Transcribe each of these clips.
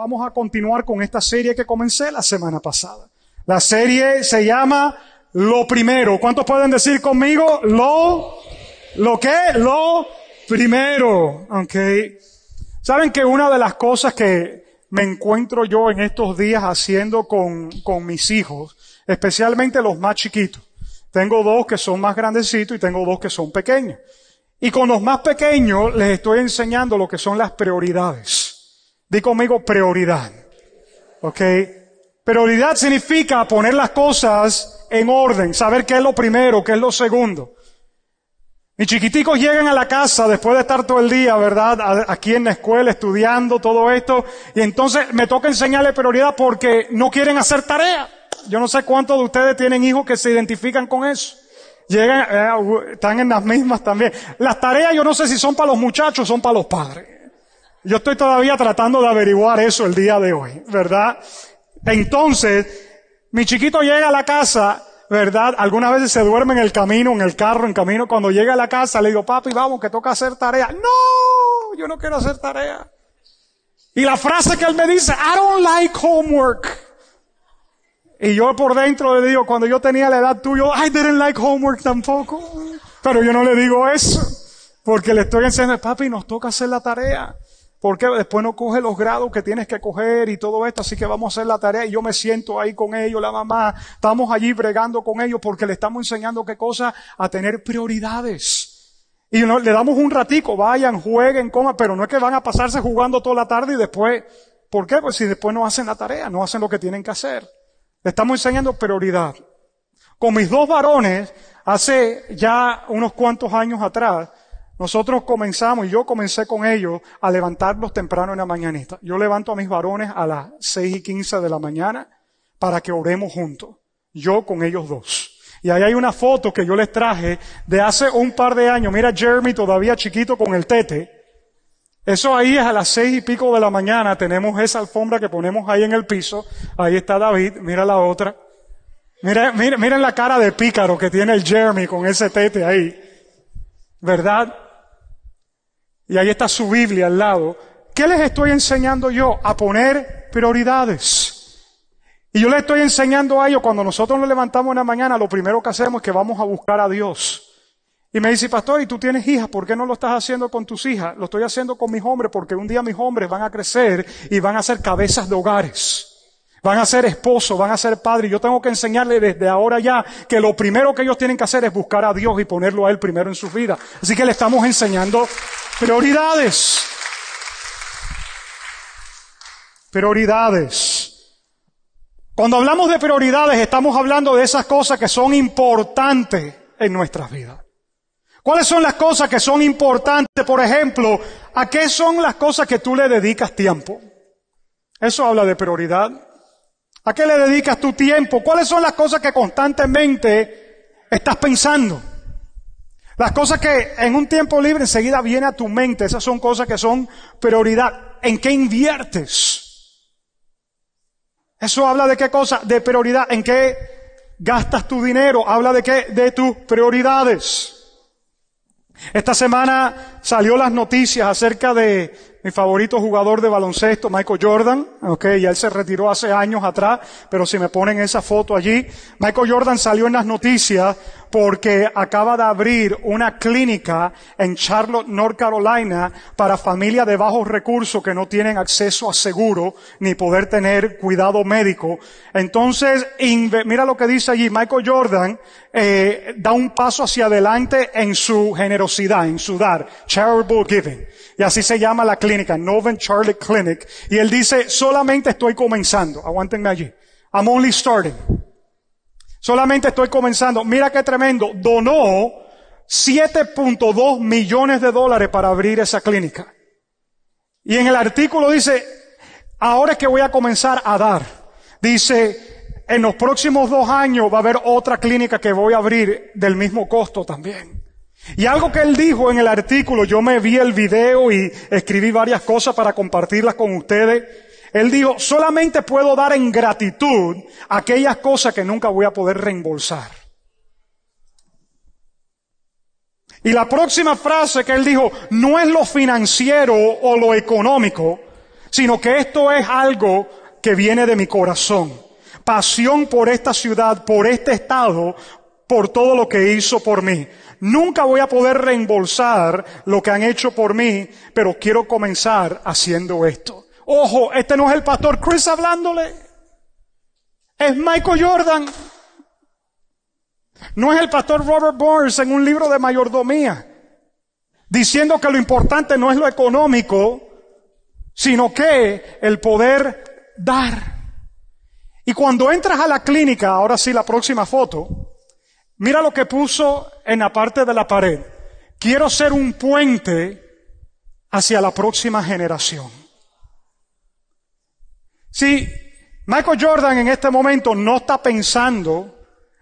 Vamos a continuar con esta serie que comencé la semana pasada. La serie se llama Lo Primero. ¿Cuántos pueden decir conmigo? Lo, ¿lo qué? Lo primero. Ok. Saben que una de las cosas que me encuentro yo en estos días haciendo con, con mis hijos, especialmente los más chiquitos. Tengo dos que son más grandecitos y tengo dos que son pequeños. Y con los más pequeños les estoy enseñando lo que son las prioridades. Di conmigo prioridad. ¿Ok? Prioridad significa poner las cosas en orden, saber qué es lo primero, qué es lo segundo. Mis chiquiticos llegan a la casa después de estar todo el día, ¿verdad? Aquí en la escuela estudiando todo esto. Y entonces me toca enseñarle prioridad porque no quieren hacer tarea. Yo no sé cuántos de ustedes tienen hijos que se identifican con eso. Llegan, eh, están en las mismas también. Las tareas yo no sé si son para los muchachos o son para los padres. Yo estoy todavía tratando de averiguar eso el día de hoy, ¿verdad? Entonces, mi chiquito llega a la casa, ¿verdad? Algunas veces se duerme en el camino, en el carro, en camino. Cuando llega a la casa le digo, papi, vamos, que toca hacer tarea. No, yo no quiero hacer tarea. Y la frase que él me dice, I don't like homework. Y yo por dentro le digo, cuando yo tenía la edad tuya, I didn't like homework tampoco. Pero yo no le digo eso. Porque le estoy enseñando, papi, nos toca hacer la tarea porque después no coge los grados que tienes que coger y todo esto, así que vamos a hacer la tarea y yo me siento ahí con ellos, la mamá, estamos allí bregando con ellos porque le estamos enseñando qué cosa, a tener prioridades. Y le damos un ratico, vayan, jueguen, coman, pero no es que van a pasarse jugando toda la tarde y después, ¿por qué? Pues si después no hacen la tarea, no hacen lo que tienen que hacer. Le estamos enseñando prioridad. Con mis dos varones, hace ya unos cuantos años atrás, nosotros comenzamos, y yo comencé con ellos, a levantarlos temprano en la mañanita. Yo levanto a mis varones a las seis y quince de la mañana para que oremos juntos. Yo con ellos dos. Y ahí hay una foto que yo les traje de hace un par de años. Mira Jeremy todavía chiquito con el tete. Eso ahí es a las seis y pico de la mañana. Tenemos esa alfombra que ponemos ahí en el piso. Ahí está David. Mira la otra. Mira, mira, miren la cara de pícaro que tiene el Jeremy con ese tete ahí. ¿Verdad? Y ahí está su Biblia al lado, ¿qué les estoy enseñando yo? A poner prioridades. Y yo les estoy enseñando a ellos, cuando nosotros nos levantamos en la mañana, lo primero que hacemos es que vamos a buscar a Dios. Y me dice, pastor, ¿y tú tienes hijas? ¿Por qué no lo estás haciendo con tus hijas? Lo estoy haciendo con mis hombres porque un día mis hombres van a crecer y van a ser cabezas de hogares. Van a ser esposos, van a ser padres. Yo tengo que enseñarles desde ahora ya que lo primero que ellos tienen que hacer es buscar a Dios y ponerlo a Él primero en su vida. Así que le estamos enseñando prioridades. Prioridades. Cuando hablamos de prioridades estamos hablando de esas cosas que son importantes en nuestras vidas. ¿Cuáles son las cosas que son importantes? Por ejemplo, ¿a qué son las cosas que tú le dedicas tiempo? Eso habla de prioridad. ¿A qué le dedicas tu tiempo? ¿Cuáles son las cosas que constantemente estás pensando? Las cosas que en un tiempo libre enseguida viene a tu mente, esas son cosas que son prioridad. ¿En qué inviertes? Eso habla de qué cosa? De prioridad. ¿En qué gastas tu dinero? Habla de qué? De tus prioridades. Esta semana salió las noticias acerca de mi favorito jugador de baloncesto, Michael Jordan, ok, ya él se retiró hace años atrás, pero si me ponen esa foto allí, Michael Jordan salió en las noticias porque acaba de abrir una clínica en Charlotte, North Carolina, para familias de bajos recursos que no tienen acceso a seguro ni poder tener cuidado médico. Entonces, mira lo que dice allí, Michael Jordan eh, da un paso hacia adelante en su generosidad, en su dar, charitable giving. Y así se llama la clínica, Noven Charlie Clinic. Y él dice, solamente estoy comenzando. Aguántenme allí. I'm only starting. Solamente estoy comenzando. Mira qué tremendo. Donó 7.2 millones de dólares para abrir esa clínica. Y en el artículo dice, ahora es que voy a comenzar a dar. Dice, en los próximos dos años va a haber otra clínica que voy a abrir del mismo costo también. Y algo que él dijo en el artículo, yo me vi el video y escribí varias cosas para compartirlas con ustedes. Él dijo, solamente puedo dar en gratitud aquellas cosas que nunca voy a poder reembolsar. Y la próxima frase que él dijo, no es lo financiero o lo económico, sino que esto es algo que viene de mi corazón. Pasión por esta ciudad, por este estado, por todo lo que hizo por mí. Nunca voy a poder reembolsar lo que han hecho por mí, pero quiero comenzar haciendo esto. Ojo, este no es el pastor Chris hablándole. Es Michael Jordan. No es el pastor Robert Burns en un libro de mayordomía, diciendo que lo importante no es lo económico, sino que el poder dar. Y cuando entras a la clínica, ahora sí la próxima foto, mira lo que puso en la parte de la pared. Quiero ser un puente hacia la próxima generación. Si Michael Jordan en este momento no está pensando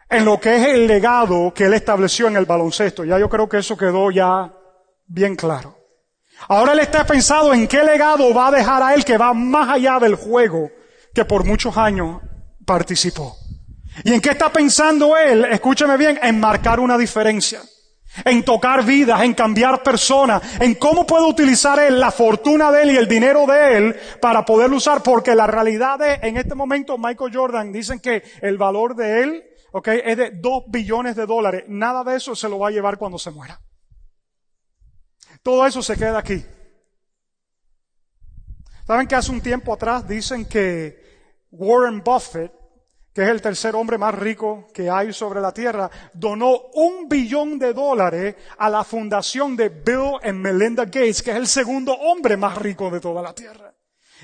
en lo que es el legado que él estableció en el baloncesto. Ya yo creo que eso quedó ya bien claro. Ahora él está pensando en qué legado va a dejar a él que va más allá del juego que por muchos años participó. ¿Y en qué está pensando él? Escúcheme bien, en marcar una diferencia, en tocar vidas, en cambiar personas, en cómo puede utilizar él la fortuna de él y el dinero de él para poderlo usar, porque la realidad de, en este momento, Michael Jordan, dicen que el valor de él ¿ok? Es de 2 billones de dólares. Nada de eso se lo va a llevar cuando se muera. Todo eso se queda aquí. ¿Saben que hace un tiempo atrás dicen que Warren Buffett, que es el tercer hombre más rico que hay sobre la tierra, donó un billón de dólares a la fundación de Bill and Melinda Gates, que es el segundo hombre más rico de toda la tierra?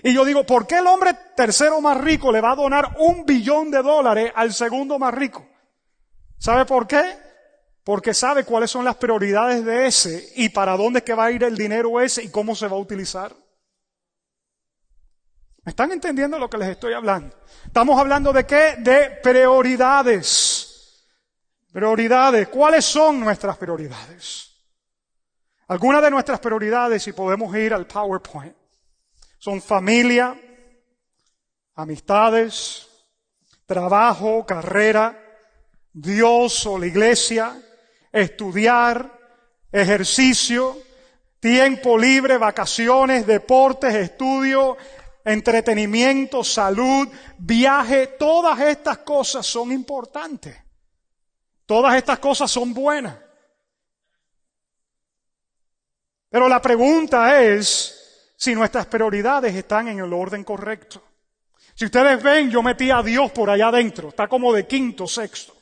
Y yo digo, ¿por qué el hombre tercero más rico le va a donar un billón de dólares al segundo más rico? ¿Sabe por qué? Porque sabe cuáles son las prioridades de ese y para dónde es que va a ir el dinero ese y cómo se va a utilizar. ¿Me están entendiendo lo que les estoy hablando? Estamos hablando de qué? De prioridades. Prioridades. ¿Cuáles son nuestras prioridades? Algunas de nuestras prioridades, si podemos ir al PowerPoint, son familia, amistades, trabajo, carrera, Dios o la iglesia, estudiar, ejercicio, tiempo libre, vacaciones, deportes, estudio, entretenimiento, salud, viaje, todas estas cosas son importantes. Todas estas cosas son buenas. Pero la pregunta es, si nuestras prioridades están en el orden correcto. Si ustedes ven, yo metí a Dios por allá adentro, está como de quinto, sexto.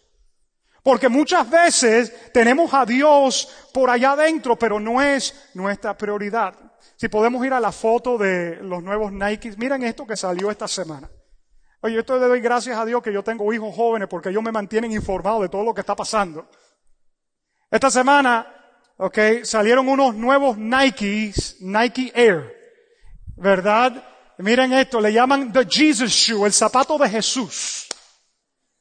Porque muchas veces tenemos a Dios por allá adentro, pero no es nuestra prioridad. Si podemos ir a la foto de los nuevos Nikes, miren esto que salió esta semana. Oye, yo le doy gracias a Dios que yo tengo hijos jóvenes porque ellos me mantienen informado de todo lo que está pasando. Esta semana, ok, salieron unos nuevos Nikes, Nike Air. ¿verdad? Miren esto, le llaman the Jesus shoe, el zapato de Jesús.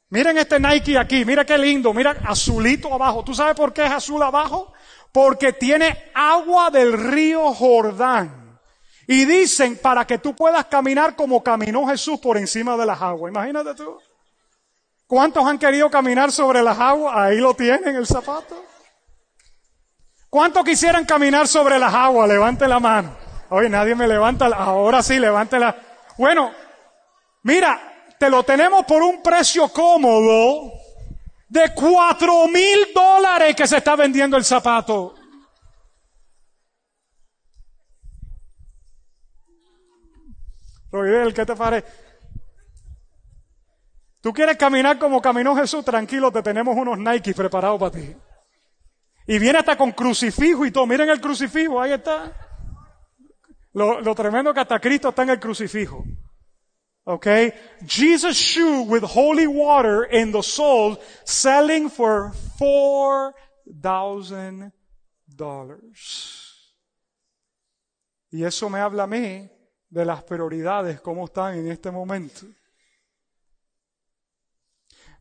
Miren este Nike aquí, mira qué lindo, mira azulito abajo. ¿Tú sabes por qué es azul abajo? Porque tiene agua del río Jordán. Y dicen para que tú puedas caminar como caminó Jesús por encima de las aguas. Imagínate tú. ¿Cuántos han querido caminar sobre las aguas? Ahí lo tienen el zapato. ¿Cuántos quisieran caminar sobre las aguas? Levante la mano. Oye, nadie me levanta, ahora sí, levántela. Bueno, mira, te lo tenemos por un precio cómodo de cuatro mil dólares que se está vendiendo el zapato. Roidel, ¿qué te parece? ¿Tú quieres caminar como caminó Jesús? Tranquilo, te tenemos unos Nike preparados para ti. Y viene hasta con crucifijo y todo. Miren el crucifijo, ahí está. Lo, tremendo que hasta Cristo está en el crucifijo. Okay? Jesus shoe with holy water in the soul selling for four thousand dollars. Y eso me habla a mí de las prioridades, cómo están en este momento.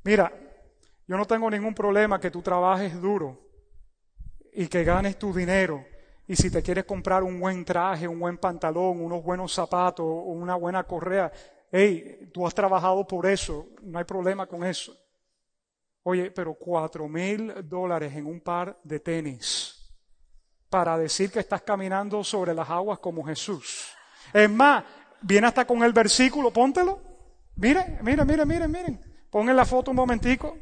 Mira, yo no tengo ningún problema que tú trabajes duro y que ganes tu dinero y si te quieres comprar un buen traje, un buen pantalón, unos buenos zapatos, una buena correa, hey, tú has trabajado por eso, no hay problema con eso. Oye, pero cuatro mil dólares en un par de tenis para decir que estás caminando sobre las aguas como Jesús. Es más, viene hasta con el versículo, póntelo. Miren, miren, miren, miren, miren. Pongan la foto un momentico.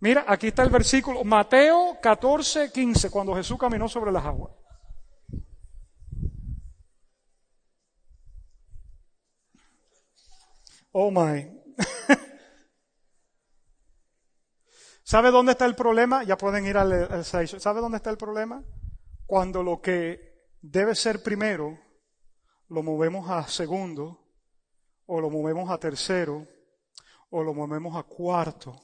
Mira, aquí está el versículo, Mateo 14, 15, cuando Jesús caminó sobre las aguas. Oh my. ¿Sabe dónde está el problema? Ya pueden ir al, al ¿Sabe dónde está el problema? Cuando lo que debe ser primero lo movemos a segundo, o lo movemos a tercero, o lo movemos a cuarto.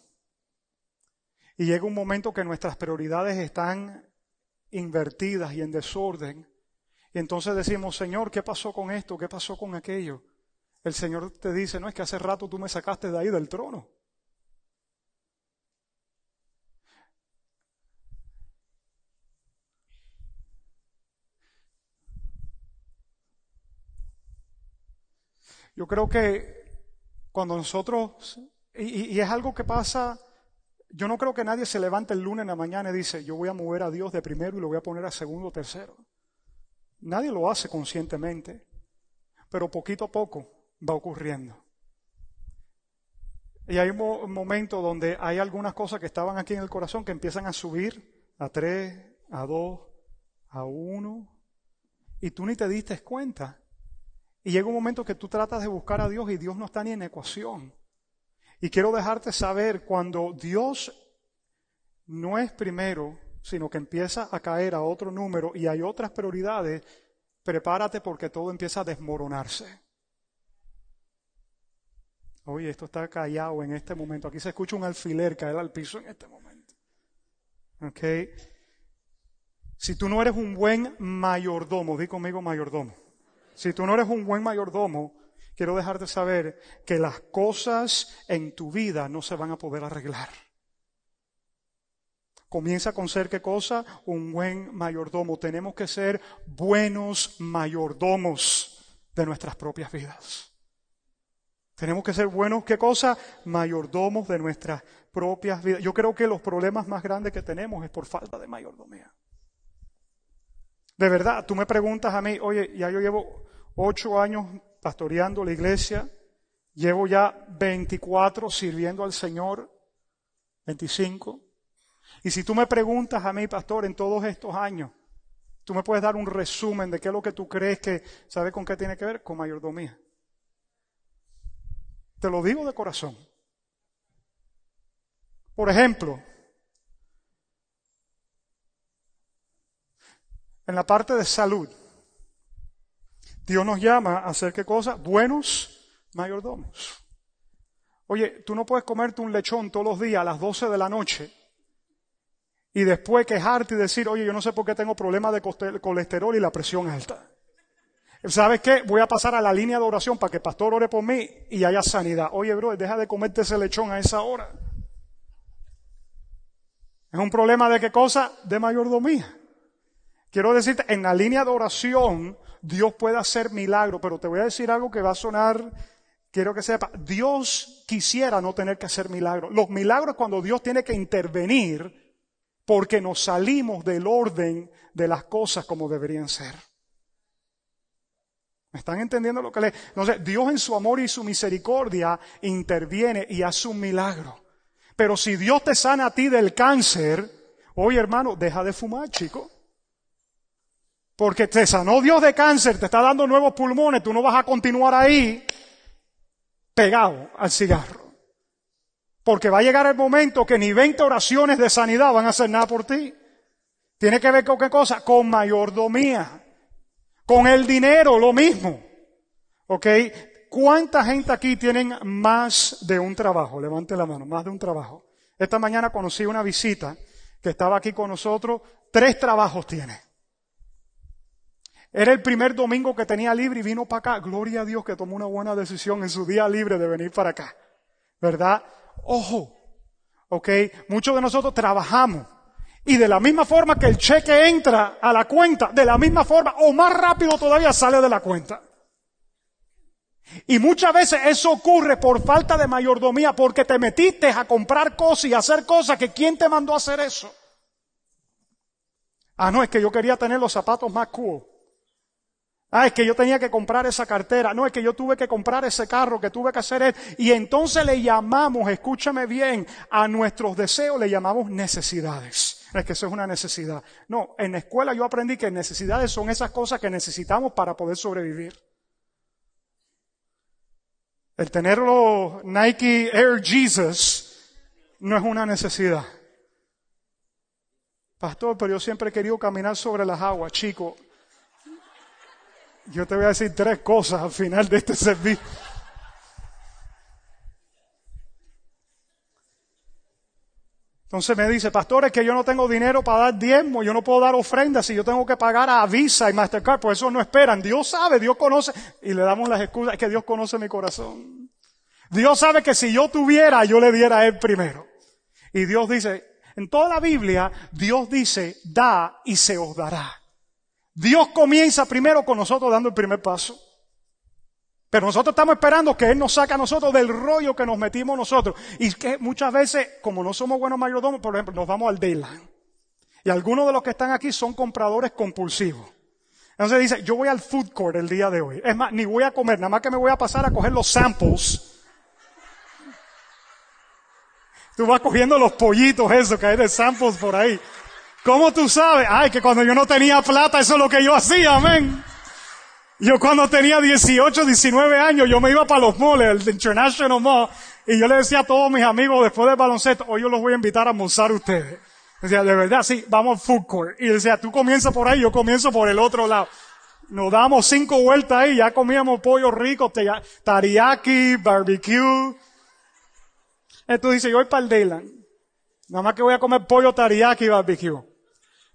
Y llega un momento que nuestras prioridades están invertidas y en desorden. Y entonces decimos, Señor, ¿qué pasó con esto? ¿Qué pasó con aquello? El Señor te dice, no es que hace rato tú me sacaste de ahí del trono. Yo creo que cuando nosotros, y, es algo que pasa, yo no creo que nadie se levante el lunes en la mañana y dice, yo voy a mover a Dios de primero y lo voy a poner a segundo o tercero. Nadie lo hace conscientemente, pero poquito a poco va ocurriendo. Y hay un momento donde hay algunas cosas que estaban aquí en el corazón que empiezan a subir a tres, a dos, a uno, y tú ni te diste cuenta. Y llega un momento que tú tratas de buscar a Dios y Dios no está ni en ecuación. Y quiero dejarte saber, cuando Dios no es primero, sino que empieza a caer a otro número y hay otras prioridades, prepárate porque todo empieza a desmoronarse. Oye, esto está callado en este momento. Aquí se escucha un alfiler caer al piso en este momento. ¿Ok? Si tú no eres un buen mayordomo, di conmigo mayordomo. Si tú no eres un buen mayordomo, quiero dejarte saber que las cosas en tu vida no se van a poder arreglar. Comienza con ser qué cosa? Un buen mayordomo. Tenemos que ser buenos mayordomos de nuestras propias vidas. Tenemos que ser buenos, ¿qué cosa? Mayordomos de nuestras propias vidas. Yo creo que los problemas más grandes que tenemos es por falta de mayordomía. De verdad, tú me preguntas a mí, oye, ya yo llevo ocho años pastoreando la iglesia, llevo ya 24 sirviendo al Señor, 25. Y si tú me preguntas a mí, pastor, en todos estos años, tú me puedes dar un resumen de qué es lo que tú crees que, ¿sabe con qué tiene que ver? Con mayordomía. Te lo digo de corazón. Por ejemplo, en la parte de salud, Dios nos llama a hacer qué cosa? Buenos mayordomos. Oye, tú no puedes comerte un lechón todos los días a las 12 de la noche y después quejarte y decir, oye, yo no sé por qué tengo problemas de colesterol y la presión alta. ¿Sabes qué? Voy a pasar a la línea de oración para que el pastor ore por mí y haya sanidad. Oye, bro, deja de comerte ese lechón a esa hora. Es un problema de qué cosa? De mayordomía. Quiero decirte, en la línea de oración, Dios puede hacer milagro, pero te voy a decir algo que va a sonar, quiero que sepa, Dios quisiera no tener que hacer milagros. Los milagros cuando Dios tiene que intervenir porque nos salimos del orden de las cosas como deberían ser. ¿Me están entendiendo lo que le... Entonces, Dios en su amor y su misericordia interviene y hace un milagro. Pero si Dios te sana a ti del cáncer, oye hermano, deja de fumar, chico. Porque te sanó Dios de cáncer, te está dando nuevos pulmones, tú no vas a continuar ahí pegado al cigarro. Porque va a llegar el momento que ni 20 oraciones de sanidad van a hacer nada por ti. Tiene que ver con qué cosa? Con mayordomía. Con el dinero, lo mismo. ¿Ok? ¿Cuánta gente aquí tienen más de un trabajo? Levante la mano, más de un trabajo. Esta mañana conocí una visita que estaba aquí con nosotros. Tres trabajos tiene. Era el primer domingo que tenía libre y vino para acá. Gloria a Dios que tomó una buena decisión en su día libre de venir para acá. ¿Verdad? Ojo. ¿Ok? Muchos de nosotros trabajamos. Y de la misma forma que el cheque entra a la cuenta, de la misma forma o más rápido todavía sale de la cuenta. Y muchas veces eso ocurre por falta de mayordomía, porque te metiste a comprar cosas y hacer cosas que quién te mandó a hacer eso. Ah, no, es que yo quería tener los zapatos más cool. Ah, es que yo tenía que comprar esa cartera. No, es que yo tuve que comprar ese carro, que tuve que hacer eso. Y entonces le llamamos, escúchame bien, a nuestros deseos le llamamos necesidades. Es que eso es una necesidad. No, en la escuela yo aprendí que necesidades son esas cosas que necesitamos para poder sobrevivir. El tener los Nike Air Jesus no es una necesidad. Pastor, pero yo siempre he querido caminar sobre las aguas, chico. Yo te voy a decir tres cosas al final de este servicio. Entonces me dice, pastor, es que yo no tengo dinero para dar diezmo, yo no puedo dar ofrendas si yo tengo que pagar a Visa y Mastercard, por eso no esperan. Dios sabe, Dios conoce, y le damos las excusas, que Dios conoce mi corazón. Dios sabe que si yo tuviera, yo le diera a Él primero. Y Dios dice, en toda la Biblia, Dios dice, da y se os dará. Dios comienza primero con nosotros dando el primer paso. Pero nosotros estamos esperando que Él nos saque a nosotros del rollo que nos metimos nosotros. Y que muchas veces, como no somos buenos mayordomos, por ejemplo, nos vamos al Dayland. Y algunos de los que están aquí son compradores compulsivos. Entonces dice, yo voy al food court el día de hoy. Es más, ni voy a comer, nada más que me voy a pasar a coger los samples. Tú vas cogiendo los pollitos, eso, que hay de samples por ahí. ¿Cómo tú sabes? Ay, que cuando yo no tenía plata, eso es lo que yo hacía, amén. Yo cuando tenía 18, 19 años, yo me iba para los malls, el International Mall, y yo le decía a todos mis amigos después del baloncesto, hoy yo los voy a invitar a almorzar ustedes. Decía, de verdad, sí, vamos food court. Y decía, tú comienzas por ahí, yo comienzo por el otro lado. Nos damos cinco vueltas ahí, ya comíamos pollo rico, teriyaki, barbecue. Entonces dice, yo voy para el Dayland. Nada más que voy a comer pollo teriyaki y barbecue.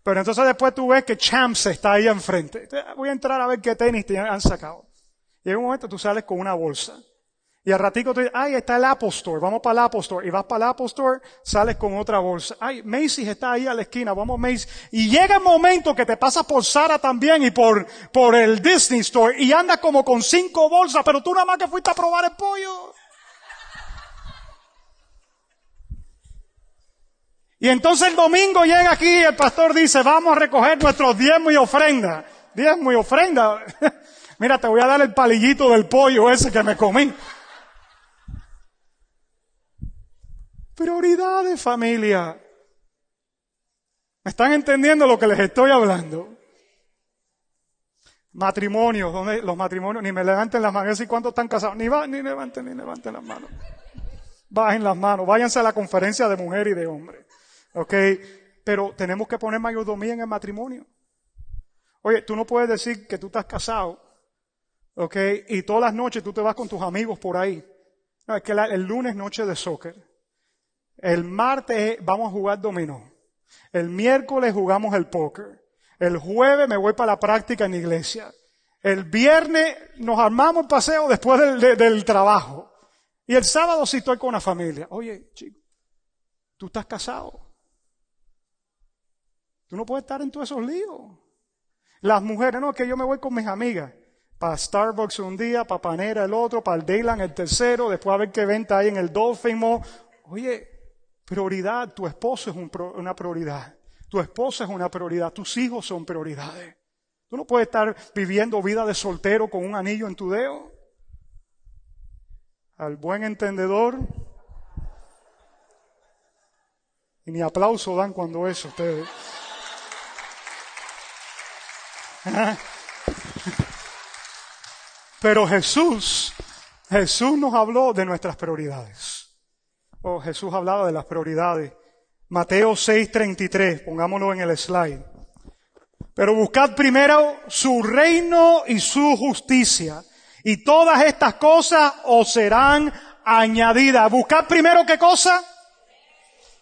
Pero entonces después tú ves que Champs está ahí enfrente. voy a entrar a ver qué tenis te han sacado. Y en un momento tú sales con una bolsa. Y al ratico tú dices, ay, está el Apple Store, vamos para el Apple Store. Y vas para el Apple Store, sales con otra bolsa. Ay, Macy's está ahí a la esquina, vamos Macy's. Y llega el momento que te pasas por Sara también y por, por el Disney Store y andas como con cinco bolsas, pero tú nada más que fuiste a probar el pollo. Y entonces el domingo llega aquí y el pastor dice, vamos a recoger nuestros diezmos y ofrenda. Diezmo y ofrenda. Mira, te voy a dar el palillito del pollo ese que me comí. Prioridades, familia. ¿Me están entendiendo lo que les estoy hablando? Matrimonios, donde los matrimonios, ni me levanten las manos, y cuántos están casados, ni va, ni levanten, ni levanten las manos. Bajen las manos, váyanse a la conferencia de mujer y de hombre. ¿Ok? Pero tenemos que poner mayordomía en el matrimonio. Oye, tú no puedes decir que tú estás casado, ¿ok? Y todas las noches tú te vas con tus amigos por ahí. No, es que el lunes noche de soccer. El martes vamos a jugar dominó. El miércoles jugamos el póker. El jueves me voy para la práctica en iglesia. El viernes nos armamos el paseo después del, del trabajo. Y el sábado sí estoy con la familia. Oye, chico, tú estás casado. Tú no puedes estar en todos esos líos. Las mujeres, no, que yo me voy con mis amigas. Para Starbucks un día, para Panera el otro, para el Dayland el tercero, después a ver qué venta hay en el Dolphin. Oye, prioridad, tu esposo es una prioridad. Tu esposa es una prioridad, tus hijos son prioridades. Tú no puedes estar viviendo vida de soltero con un anillo en tu dedo. Al buen entendedor. Y ni aplauso dan cuando eso ustedes. Pero Jesús, Jesús nos habló de nuestras prioridades. Oh, Jesús hablaba de las prioridades. Mateo 6:33, pongámoslo en el slide. Pero buscad primero su reino y su justicia, y todas estas cosas os serán añadidas. Buscad primero qué cosa?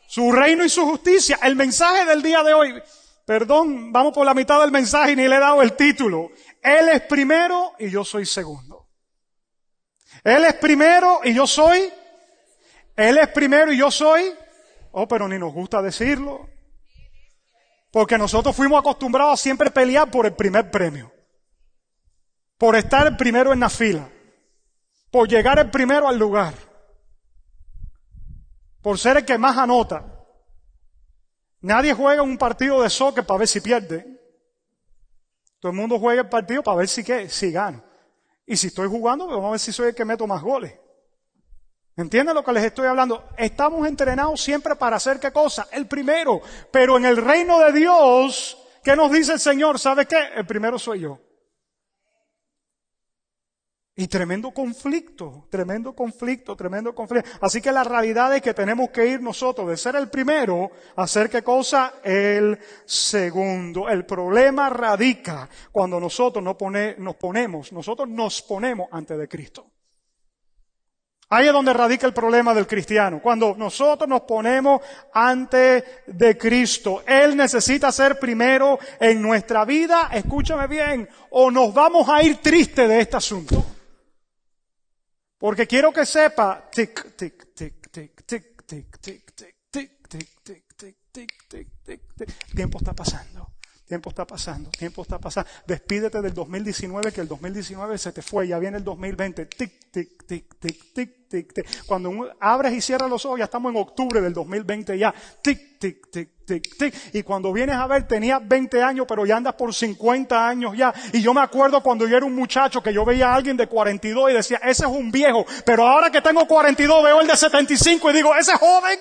Su reino y su justicia. El mensaje del día de hoy, Perdón, vamos por la mitad del mensaje y ni le he dado el título. Él es primero y yo soy segundo. Él es primero y yo soy. Él es primero y yo soy. Oh, pero ni nos gusta decirlo. Porque nosotros fuimos acostumbrados a siempre pelear por el primer premio. Por estar el primero en la fila. Por llegar el primero al lugar. Por ser el que más anota. Nadie juega un partido de soccer para ver si pierde. Todo el mundo juega el partido para ver si qué, si gano. Y si estoy jugando, vamos a ver si soy el que meto más goles. ¿Entienden lo que les estoy hablando? Estamos entrenados siempre para hacer qué cosa? El primero. Pero en el reino de Dios, ¿qué nos dice el Señor? ¿Sabe qué? El primero soy yo. Y tremendo conflicto, tremendo conflicto, tremendo conflicto. Así que la realidad es que tenemos que ir nosotros de ser el primero a hacer qué cosa? El segundo. El problema radica cuando nosotros nos, nos ponemos, nosotros nos ponemos ante de Cristo. Ahí es donde radica el problema del cristiano. Cuando nosotros nos ponemos ante de Cristo, Él necesita ser primero en nuestra vida, escúchame bien, o nos vamos a ir tristes de este asunto. Porque quiero que sepa, tic, tic, tic, tic, tic, tic, tic, tic, tic, tic, tic, tic, tic, tic, tic, tiempo está pasando. Tiempo está pasando, tiempo está pasando. Despídete del 2019, que el 2019 se te fue, ya viene el 2020. Tic, tic, tic, tic, tic, tic, tic. Cuando abres y cierras los ojos, ya estamos en octubre del 2020 ya. Tic, tic, tic, tic, tic. Y cuando vienes a ver, tenías 20 años, pero ya andas por 50 años ya. Y yo me acuerdo cuando yo era un muchacho que yo veía a alguien de 42 y decía, ese es un viejo. Pero ahora que tengo 42 veo el de 75 y digo, ese es joven.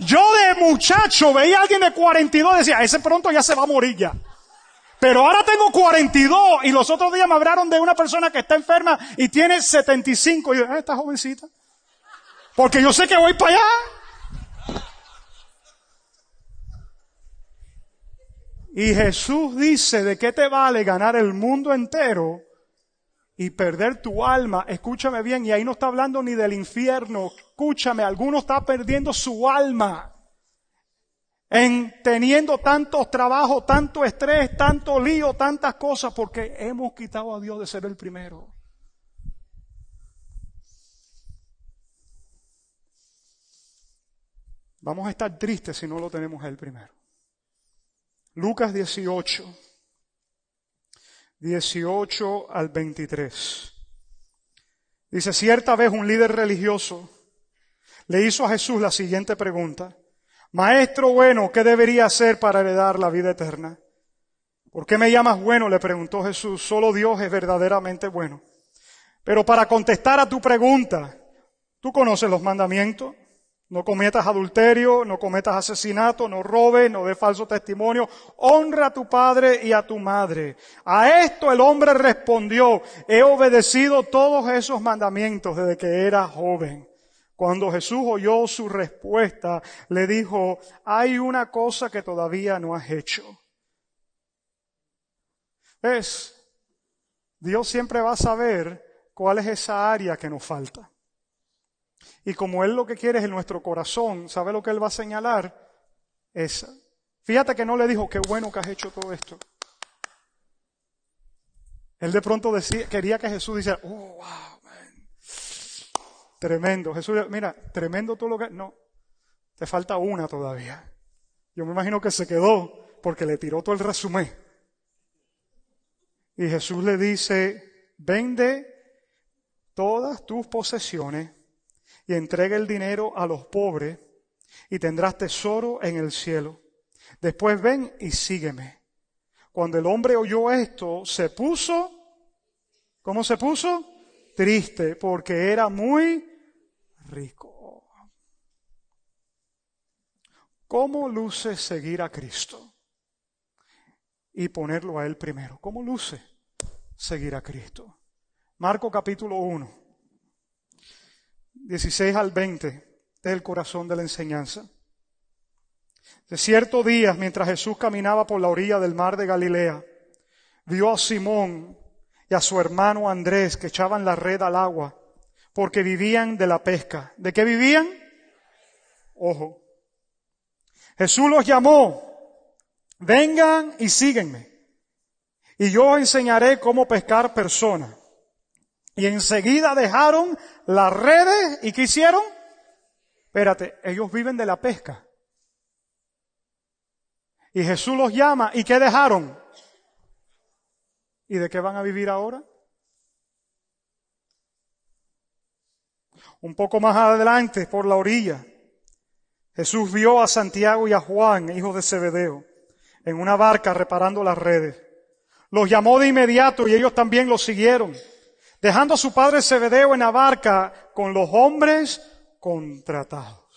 Yo de muchacho veía a alguien de 42 y decía, ese pronto ya se va a morir ya. Pero ahora tengo 42 y los otros días me hablaron de una persona que está enferma y tiene 75. Y yo, ah, esta jovencita. Porque yo sé que voy para allá. Y Jesús dice, ¿de qué te vale ganar el mundo entero y perder tu alma, escúchame bien, y ahí no está hablando ni del infierno, escúchame, alguno está perdiendo su alma en teniendo tantos trabajos, tanto estrés, tanto lío, tantas cosas, porque hemos quitado a Dios de ser el primero. Vamos a estar tristes si no lo tenemos el primero. Lucas 18. 18 al 23. Dice, cierta vez un líder religioso le hizo a Jesús la siguiente pregunta. Maestro bueno, ¿qué debería hacer para heredar la vida eterna? ¿Por qué me llamas bueno? le preguntó Jesús. Solo Dios es verdaderamente bueno. Pero para contestar a tu pregunta, ¿tú conoces los mandamientos? No cometas adulterio, no cometas asesinato, no robes, no des falso testimonio. Honra a tu padre y a tu madre. A esto el hombre respondió, he obedecido todos esos mandamientos desde que era joven. Cuando Jesús oyó su respuesta, le dijo, hay una cosa que todavía no has hecho. Es, Dios siempre va a saber cuál es esa área que nos falta. Y como Él lo que quiere es en nuestro corazón, ¿sabe lo que Él va a señalar? Esa. Fíjate que no le dijo, qué bueno que has hecho todo esto. Él de pronto quería que Jesús dijera, oh, wow. Tremendo. Jesús, mira, tremendo todo lo que... No, te falta una todavía. Yo me imagino que se quedó porque le tiró todo el resumen. Y Jesús le dice, vende todas tus posesiones y entrega el dinero a los pobres y tendrás tesoro en el cielo. Después ven y sígueme. Cuando el hombre oyó esto, se puso, ¿cómo se puso? Triste, porque era muy rico. ¿Cómo luce seguir a Cristo? Y ponerlo a Él primero. ¿Cómo luce seguir a Cristo? Marco capítulo 1. 16 al 20 del corazón de la enseñanza. De cierto día, mientras Jesús caminaba por la orilla del mar de Galilea, vio a Simón y a su hermano Andrés que echaban la red al agua, porque vivían de la pesca. ¿De qué vivían? Ojo. Jesús los llamó, vengan y síguenme, y yo os enseñaré cómo pescar personas. Y enseguida dejaron las redes y ¿qué hicieron? Espérate, ellos viven de la pesca. Y Jesús los llama y ¿qué dejaron? ¿Y de qué van a vivir ahora? Un poco más adelante, por la orilla, Jesús vio a Santiago y a Juan, hijos de Zebedeo, en una barca reparando las redes. Los llamó de inmediato y ellos también los siguieron, dejando a su padre Zebedeo en la barca con los hombres contratados.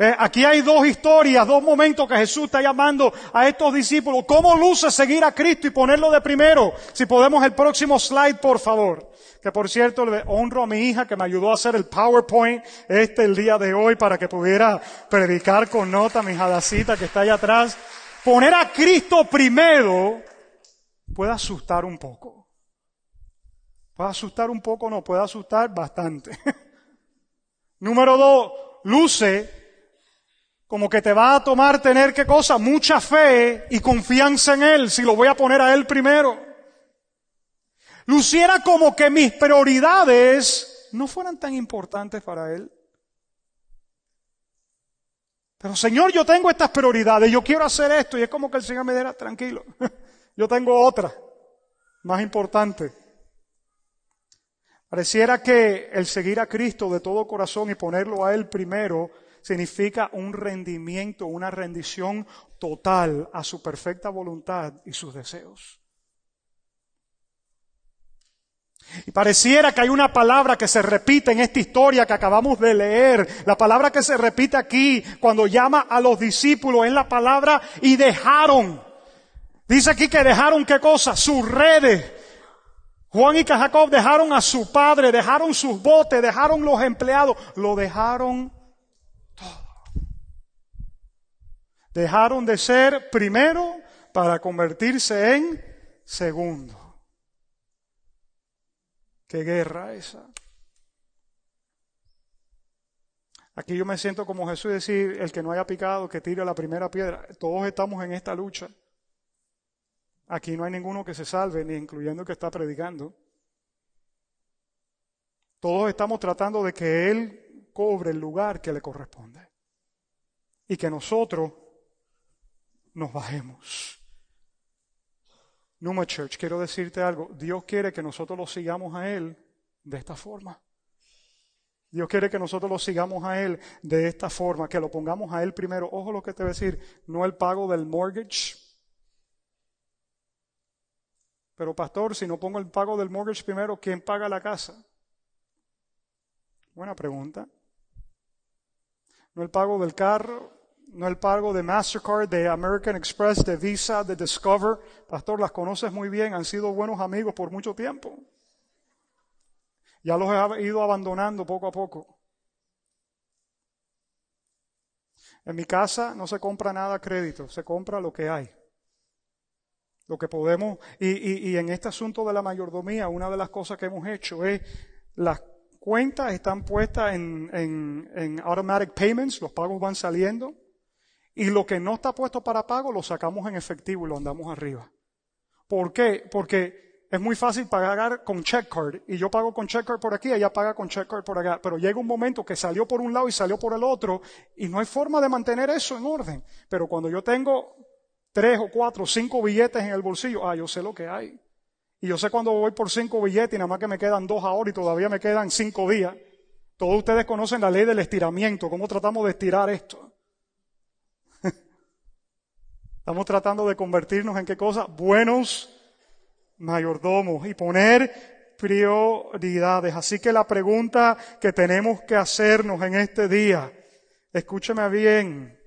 Eh, aquí hay dos historias, dos momentos que Jesús está llamando a estos discípulos. ¿Cómo luce seguir a Cristo y ponerlo de primero? Si podemos el próximo slide, por favor. Que por cierto le honro a mi hija que me ayudó a hacer el PowerPoint este el día de hoy para que pudiera predicar con nota mi jadacita que está allá atrás. Poner a Cristo primero puede asustar un poco. Puede asustar un poco, no, puede asustar bastante. Número dos, luce como que te va a tomar tener qué cosa, mucha fe y confianza en Él, si lo voy a poner a Él primero. Luciera como que mis prioridades no fueran tan importantes para Él. Pero Señor, yo tengo estas prioridades, yo quiero hacer esto y es como que el Señor me diera, tranquilo, yo tengo otra, más importante. Pareciera que el seguir a Cristo de todo corazón y ponerlo a Él primero significa un rendimiento, una rendición total a su perfecta voluntad y sus deseos. Y pareciera que hay una palabra que se repite en esta historia que acabamos de leer. La palabra que se repite aquí cuando llama a los discípulos es la palabra y dejaron. Dice aquí que dejaron qué cosa? Sus redes. Juan y Jacob dejaron a su padre, dejaron sus botes, dejaron los empleados, lo dejaron Dejaron de ser primero para convertirse en segundo. ¿Qué guerra esa? Aquí yo me siento como Jesús decir, el que no haya picado, que tire la primera piedra. Todos estamos en esta lucha. Aquí no hay ninguno que se salve, ni incluyendo el que está predicando. Todos estamos tratando de que Él cobre el lugar que le corresponde. Y que nosotros nos bajemos. Numa Church, quiero decirte algo. Dios quiere que nosotros lo sigamos a Él de esta forma. Dios quiere que nosotros lo sigamos a Él de esta forma, que lo pongamos a Él primero. Ojo lo que te voy a decir, no el pago del mortgage. Pero pastor, si no pongo el pago del mortgage primero, ¿quién paga la casa? Buena pregunta. No el pago del carro, no el pago de Mastercard, de American Express, de Visa, de Discover. Pastor, las conoces muy bien, han sido buenos amigos por mucho tiempo. Ya los he ido abandonando poco a poco. En mi casa no se compra nada a crédito, se compra lo que hay. Lo que podemos, y, en este asunto de la mayordomía, una de las cosas que hemos hecho es las cuentas están puestas en, en automatic payments, los pagos van saliendo. Y lo que no está puesto para pago lo sacamos en efectivo y lo andamos arriba. ¿Por qué? Porque es muy fácil pagar con check card y yo pago con check card por aquí, ella paga con check card por acá. Pero llega un momento que salió por un lado y salió por el otro y no hay forma de mantener eso en orden. Pero cuando yo tengo tres o cuatro cinco billetes en el bolsillo, ah, yo sé lo que hay. Y yo sé cuando voy por cinco billetes y nada más que me quedan dos ahora y todavía me quedan cinco días. Todos ustedes conocen la ley del estiramiento, cómo tratamos de estirar esto. Estamos tratando de convertirnos en qué cosa? Buenos mayordomos y poner prioridades. Así que la pregunta que tenemos que hacernos en este día, escúcheme bien,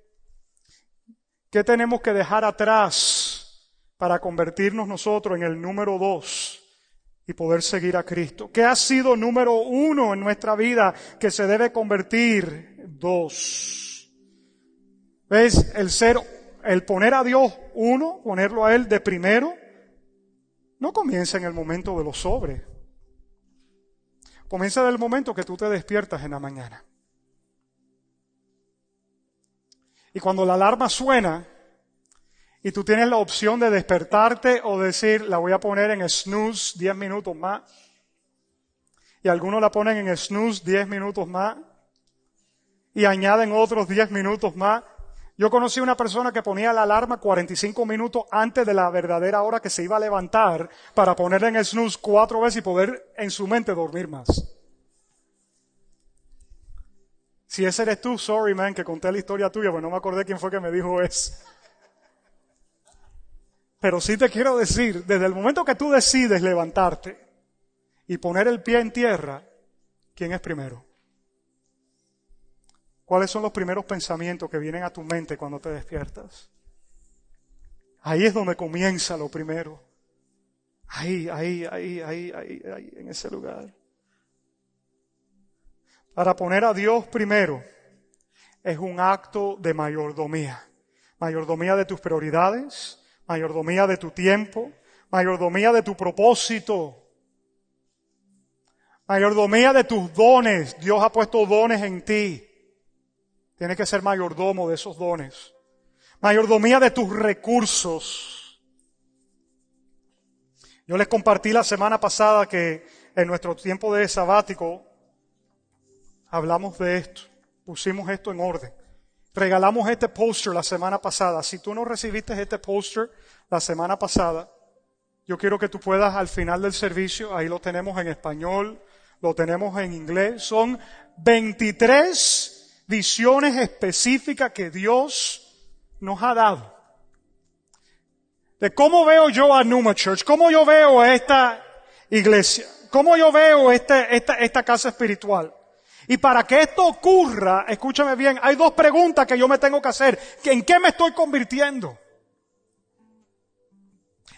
¿qué tenemos que dejar atrás para convertirnos nosotros en el número dos y poder seguir a Cristo? ¿Qué ha sido número uno en nuestra vida que se debe convertir dos? ¿Ves? El ser el poner a Dios uno, ponerlo a Él de primero, no comienza en el momento de los sobres. Comienza del momento que tú te despiertas en la mañana. Y cuando la alarma suena y tú tienes la opción de despertarte o decir, la voy a poner en snooze 10 minutos más, y algunos la ponen en snooze 10 minutos más, y añaden otros 10 minutos más, yo conocí una persona que ponía la alarma 45 minutos antes de la verdadera hora que se iba a levantar para ponerla en el snooze cuatro veces y poder en su mente dormir más. Si ese eres tú, sorry man, que conté la historia tuya, pues no me acordé quién fue que me dijo eso. Pero sí te quiero decir, desde el momento que tú decides levantarte y poner el pie en tierra, ¿quién es primero? ¿Cuáles son los primeros pensamientos que vienen a tu mente cuando te despiertas? Ahí es donde comienza lo primero. Ahí, ahí, ahí, ahí, ahí, ahí, en ese lugar. Para poner a Dios primero es un acto de mayordomía. Mayordomía de tus prioridades, mayordomía de tu tiempo, mayordomía de tu propósito, mayordomía de tus dones. Dios ha puesto dones en ti. Tienes que ser mayordomo de esos dones. Mayordomía de tus recursos. Yo les compartí la semana pasada que en nuestro tiempo de sabático hablamos de esto, pusimos esto en orden. Regalamos este póster la semana pasada. Si tú no recibiste este póster la semana pasada, yo quiero que tú puedas al final del servicio, ahí lo tenemos en español, lo tenemos en inglés, son 23 visiones específicas que Dios nos ha dado. De cómo veo yo a Numa Church, cómo yo veo a esta iglesia, cómo yo veo este, esta, esta casa espiritual. Y para que esto ocurra, escúchame bien, hay dos preguntas que yo me tengo que hacer. ¿En qué me estoy convirtiendo?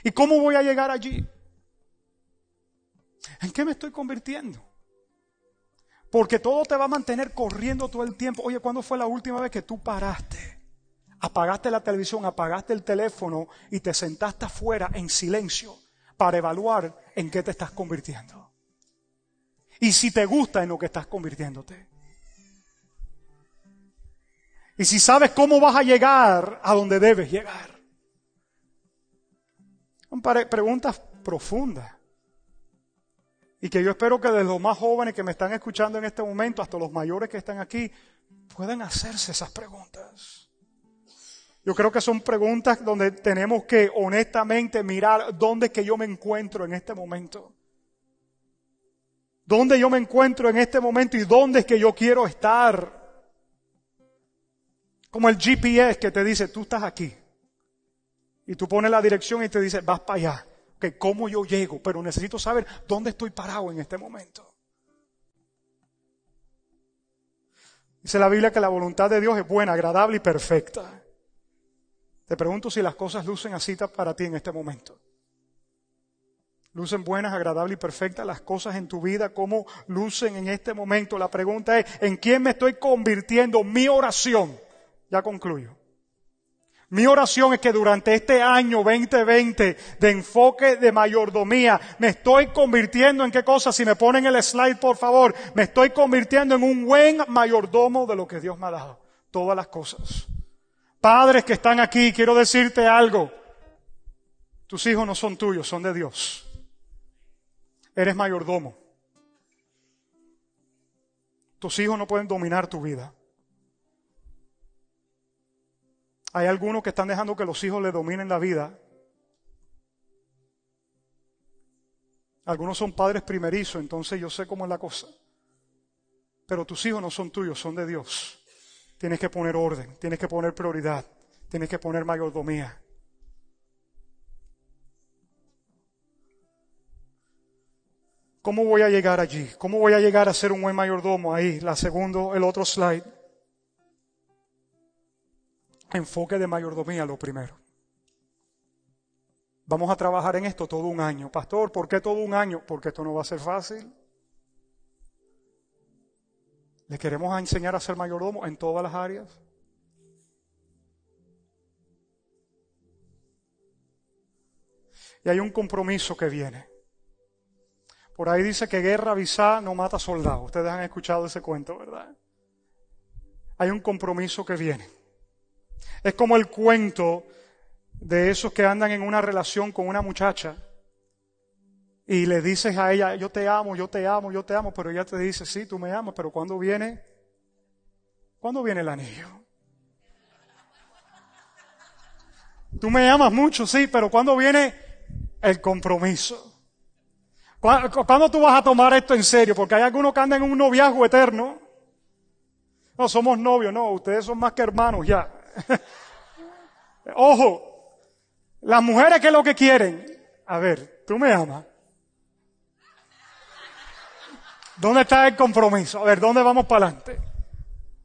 ¿Y cómo voy a llegar allí? ¿En qué me estoy convirtiendo? Porque todo te va a mantener corriendo todo el tiempo. Oye, ¿cuándo fue la última vez que tú paraste? Apagaste la televisión, apagaste el teléfono y te sentaste afuera en silencio para evaluar en qué te estás convirtiendo y si te gusta en lo que estás convirtiéndote. Y si sabes cómo vas a llegar a donde debes llegar. Son preguntas profundas. Y que yo espero que desde los más jóvenes que me están escuchando en este momento hasta los mayores que están aquí puedan hacerse esas preguntas. Yo creo que son preguntas donde tenemos que honestamente mirar dónde es que yo me encuentro en este momento dónde yo me encuentro en este momento y dónde es que yo quiero estar. Como el GPS que te dice, tú estás aquí. Y tú pones la dirección y te dice, vas para allá. Que ¿Cómo yo llego? Pero necesito saber dónde estoy parado en este momento. Dice la Biblia que la voluntad de Dios es buena, agradable y perfecta. Te pregunto si las cosas lucen así para ti en este momento lucen buenas, agradables y perfectas las cosas en tu vida, como lucen en este momento. La pregunta es, ¿en quién me estoy convirtiendo? Mi oración. Ya concluyo. Mi oración es que durante este año 2020 de enfoque de mayordomía me estoy convirtiendo en qué cosa, si me ponen el slide por favor, me estoy convirtiendo en un buen mayordomo de lo que Dios me ha dado. Todas las cosas. Padres que están aquí, quiero decirte algo. Tus hijos no son tuyos, son de Dios eres mayordomo. Tus hijos no pueden dominar tu vida. Hay algunos que están dejando que los hijos le dominen la vida. Algunos son padres primerizos, entonces yo sé cómo es la cosa. Pero tus hijos no son tuyos, son de Dios. Tienes que poner orden, tienes que poner prioridad, tienes que poner mayordomía. ¿Cómo voy a llegar allí? ¿Cómo voy a llegar a ser un buen mayordomo? Ahí, la segundo, el otro slide. Enfoque de mayordomía, lo primero. Vamos a trabajar en esto todo un año. Pastor, ¿por qué todo un año? Porque esto no va a ser fácil. Le queremos enseñar a ser mayordomo en todas las áreas. Y hay un compromiso que viene. Por ahí dice que guerra avisada no mata soldados. Ustedes han escuchado ese cuento, ¿verdad? Hay un compromiso que viene. Es como el cuento de esos que andan en una relación con una muchacha y le dices a ella, yo te amo, yo te amo, yo te amo, pero ella te dice, sí, tú me amas, pero ¿cuándo viene? ¿Cuándo viene el anillo? Tú me amas mucho, sí, pero ¿cuándo viene el compromiso? ¿Cuándo tú vas a tomar esto en serio? Porque hay algunos que andan en un noviazgo eterno. No, somos novios, no, ustedes son más que hermanos ya. Ojo, las mujeres que lo que quieren. A ver, tú me amas. ¿Dónde está el compromiso? A ver, ¿dónde vamos para adelante?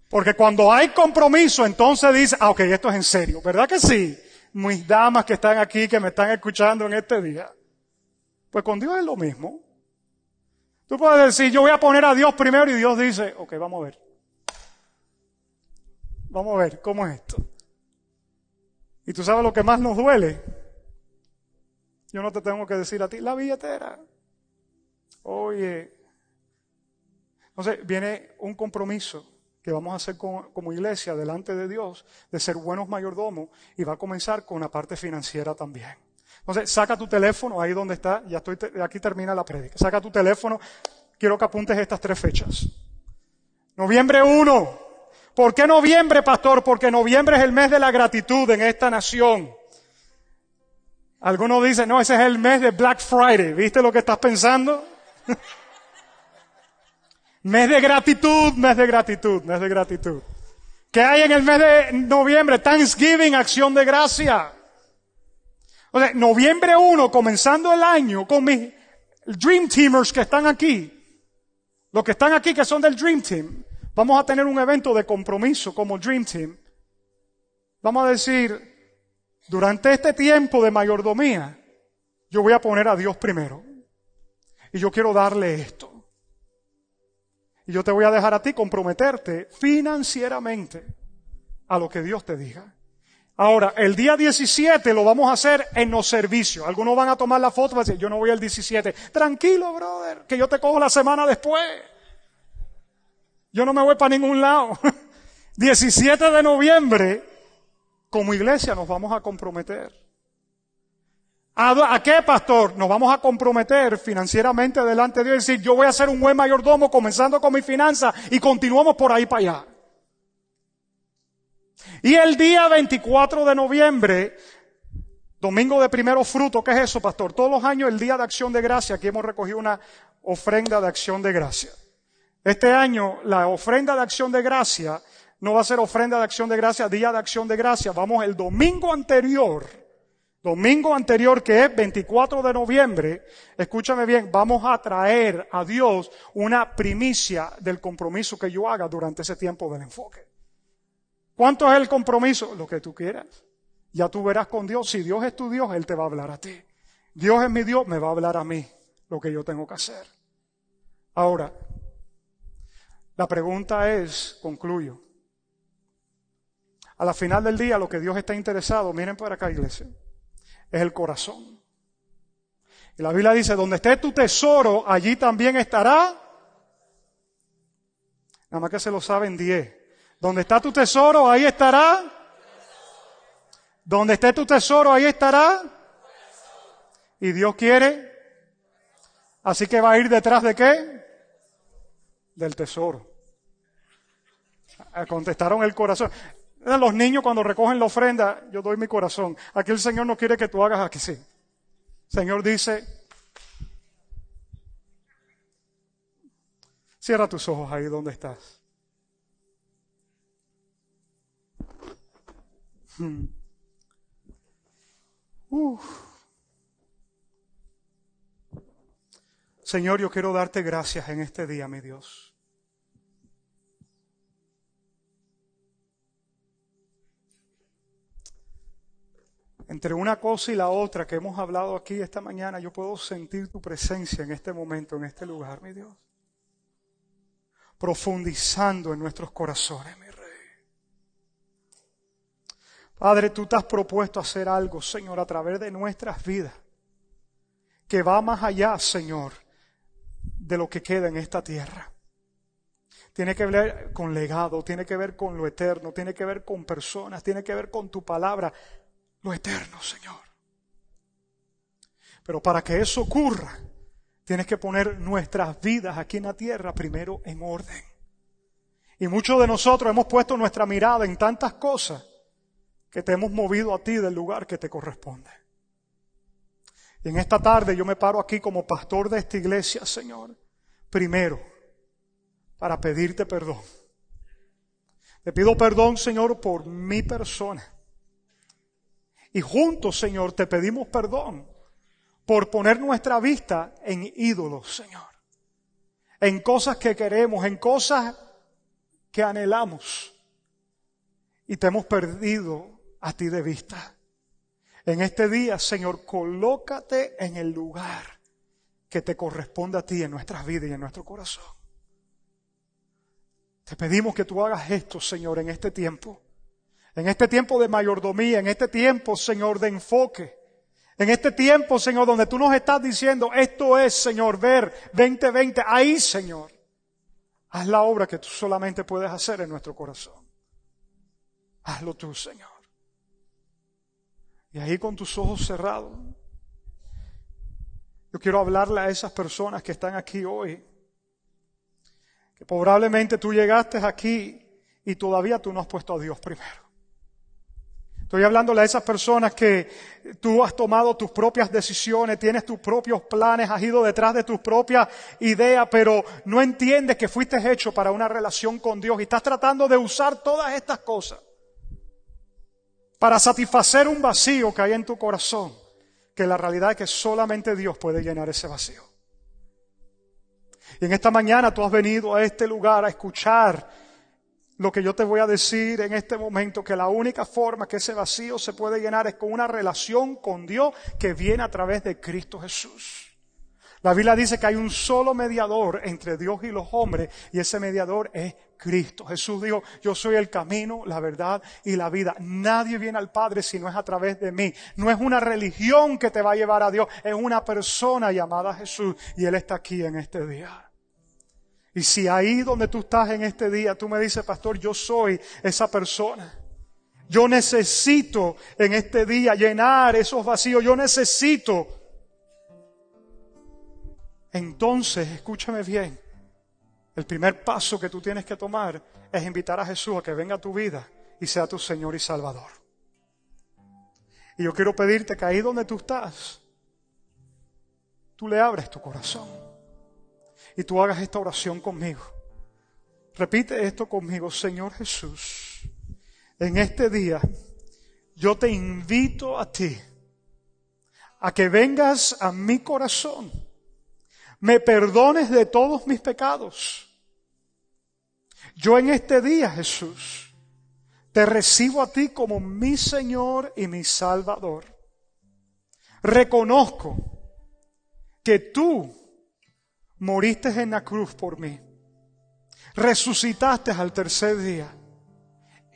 Porque cuando hay compromiso, entonces dice, ah, ok, esto es en serio. ¿Verdad que sí? Mis damas que están aquí, que me están escuchando en este día. Pues con Dios es lo mismo. Tú puedes decir, yo voy a poner a Dios primero y Dios dice, ok, vamos a ver. Vamos a ver, ¿cómo es esto? Y tú sabes lo que más nos duele. Yo no te tengo que decir a ti, la billetera. Oye. Entonces viene un compromiso que vamos a hacer como, iglesia delante de Dios de ser buenos mayordomos y va a comenzar con la parte financiera también. Entonces, saca tu teléfono ahí donde está, ya estoy, aquí termina la prédica. Saca tu teléfono, quiero que apuntes estas tres fechas. Noviembre 1. ¿Por qué noviembre, pastor? Porque noviembre es el mes de la gratitud en esta nación. Algunos dicen, no, ese es el mes de Black Friday. ¿Viste lo que estás pensando? mes de gratitud, mes de gratitud, mes de gratitud. ¿Qué hay en el mes de noviembre? Thanksgiving, acción de gracia. Noviembre 1, comenzando el año con mis Dream Teamers que están aquí. Los que están aquí que son del Dream Team. Vamos a tener un evento de compromiso como Dream Team. Vamos a decir, durante este tiempo de mayordomía, yo voy a poner a Dios primero. Y yo quiero darle esto. Y yo te voy a dejar a ti comprometerte financieramente a lo que Dios te diga. Ahora, el día 17 lo vamos a hacer en los servicios. Algunos van a tomar la foto y van a decir, yo no voy el 17. Tranquilo, brother, que yo te cojo la semana después. Yo no me voy para ningún lado. 17 de noviembre, como iglesia nos vamos a comprometer. ¿A, qué, pastor? Nos vamos a comprometer financieramente delante de Dios y decir, yo voy a ser un buen mayordomo comenzando con mi finanza y continuamos por ahí para allá. Y el día 24 de noviembre, domingo de primero fruto, ¿qué es eso, pastor? Todos los años el día de acción de gracia, aquí hemos recogido una ofrenda de acción de gracia. Este año la ofrenda de acción de gracia no va a ser ofrenda de acción de gracia, día de acción de gracia. Vamos el domingo anterior, domingo anterior que es 24 de noviembre, escúchame bien, vamos a traer a Dios una primicia del compromiso que yo haga durante ese tiempo del enfoque. ¿Cuánto es el compromiso? Lo que tú quieras. Ya tú verás con Dios. Si Dios es tu Dios, Él te va a hablar a ti. Dios es mi Dios, me va a hablar a mí lo que yo tengo que hacer. Ahora, la pregunta es, concluyo. A la final del día, lo que Dios está interesado, miren para acá, iglesia, es el corazón. Y la Biblia dice, donde esté tu tesoro, allí también estará. Nada más que se lo saben diez. Donde está tu tesoro, ahí estará. Donde esté tu tesoro, ahí estará. Y Dios quiere. Así que va a ir detrás de qué? Del tesoro. Contestaron el corazón. Los niños cuando recogen la ofrenda, yo doy mi corazón. Aquí el Señor no quiere que tú hagas aquí sí. Señor dice, cierra tus ojos ahí donde estás. Hmm. Señor, yo quiero darte gracias en este día, mi Dios. Entre una cosa y la otra que hemos hablado aquí esta mañana, yo puedo sentir tu presencia en este momento, en este lugar, mi Dios. Profundizando en nuestros corazones, mi Padre, tú te has propuesto hacer algo, Señor, a través de nuestras vidas, que va más allá, Señor, de lo que queda en esta tierra. Tiene que ver con legado, tiene que ver con lo eterno, tiene que ver con personas, tiene que ver con tu palabra, lo eterno, Señor. Pero para que eso ocurra, tienes que poner nuestras vidas aquí en la tierra primero en orden. Y muchos de nosotros hemos puesto nuestra mirada en tantas cosas que te hemos movido a ti del lugar que te corresponde. Y en esta tarde yo me paro aquí como pastor de esta iglesia, Señor, primero, para pedirte perdón. Te pido perdón, Señor, por mi persona. Y juntos, Señor, te pedimos perdón por poner nuestra vista en ídolos, Señor. En cosas que queremos, en cosas que anhelamos. Y te hemos perdido a ti de vista. En este día, Señor, colócate en el lugar que te corresponde a ti en nuestras vidas y en nuestro corazón. Te pedimos que tú hagas esto, Señor, en este tiempo. En este tiempo de mayordomía, en este tiempo, Señor, de enfoque. En este tiempo, Señor, donde tú nos estás diciendo, esto es, Señor, ver 2020, ahí, Señor. Haz la obra que tú solamente puedes hacer en nuestro corazón. Hazlo tú, Señor. Y ahí con tus ojos cerrados, yo quiero hablarle a esas personas que están aquí hoy, que probablemente tú llegaste aquí y todavía tú no has puesto a Dios primero. Estoy hablándole a esas personas que tú has tomado tus propias decisiones, tienes tus propios planes, has ido detrás de tus propias ideas, pero no entiendes que fuiste hecho para una relación con Dios y estás tratando de usar todas estas cosas para satisfacer un vacío que hay en tu corazón, que la realidad es que solamente Dios puede llenar ese vacío. Y en esta mañana tú has venido a este lugar a escuchar lo que yo te voy a decir en este momento, que la única forma que ese vacío se puede llenar es con una relación con Dios que viene a través de Cristo Jesús. La Biblia dice que hay un solo mediador entre Dios y los hombres y ese mediador es Cristo. Jesús dijo, yo soy el camino, la verdad y la vida. Nadie viene al Padre si no es a través de mí. No es una religión que te va a llevar a Dios, es una persona llamada Jesús y Él está aquí en este día. Y si ahí donde tú estás en este día, tú me dices, pastor, yo soy esa persona. Yo necesito en este día llenar esos vacíos. Yo necesito. Entonces, escúchame bien. El primer paso que tú tienes que tomar es invitar a Jesús a que venga a tu vida y sea tu Señor y Salvador. Y yo quiero pedirte que ahí donde tú estás, tú le abres tu corazón y tú hagas esta oración conmigo. Repite esto conmigo, Señor Jesús. En este día yo te invito a ti a que vengas a mi corazón, me perdones de todos mis pecados. Yo en este día, Jesús, te recibo a ti como mi Señor y mi Salvador. Reconozco que tú moriste en la cruz por mí, resucitaste al tercer día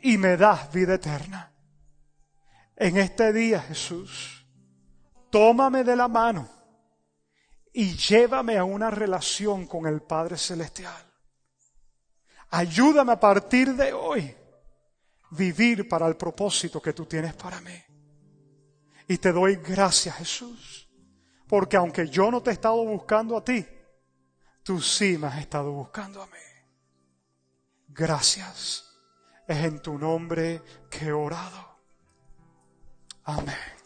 y me das vida eterna. En este día, Jesús, tómame de la mano y llévame a una relación con el Padre Celestial. Ayúdame a partir de hoy vivir para el propósito que tú tienes para mí. Y te doy gracias, Jesús, porque aunque yo no te he estado buscando a ti, tú sí me has estado buscando a mí. Gracias. Es en tu nombre que he orado. Amén.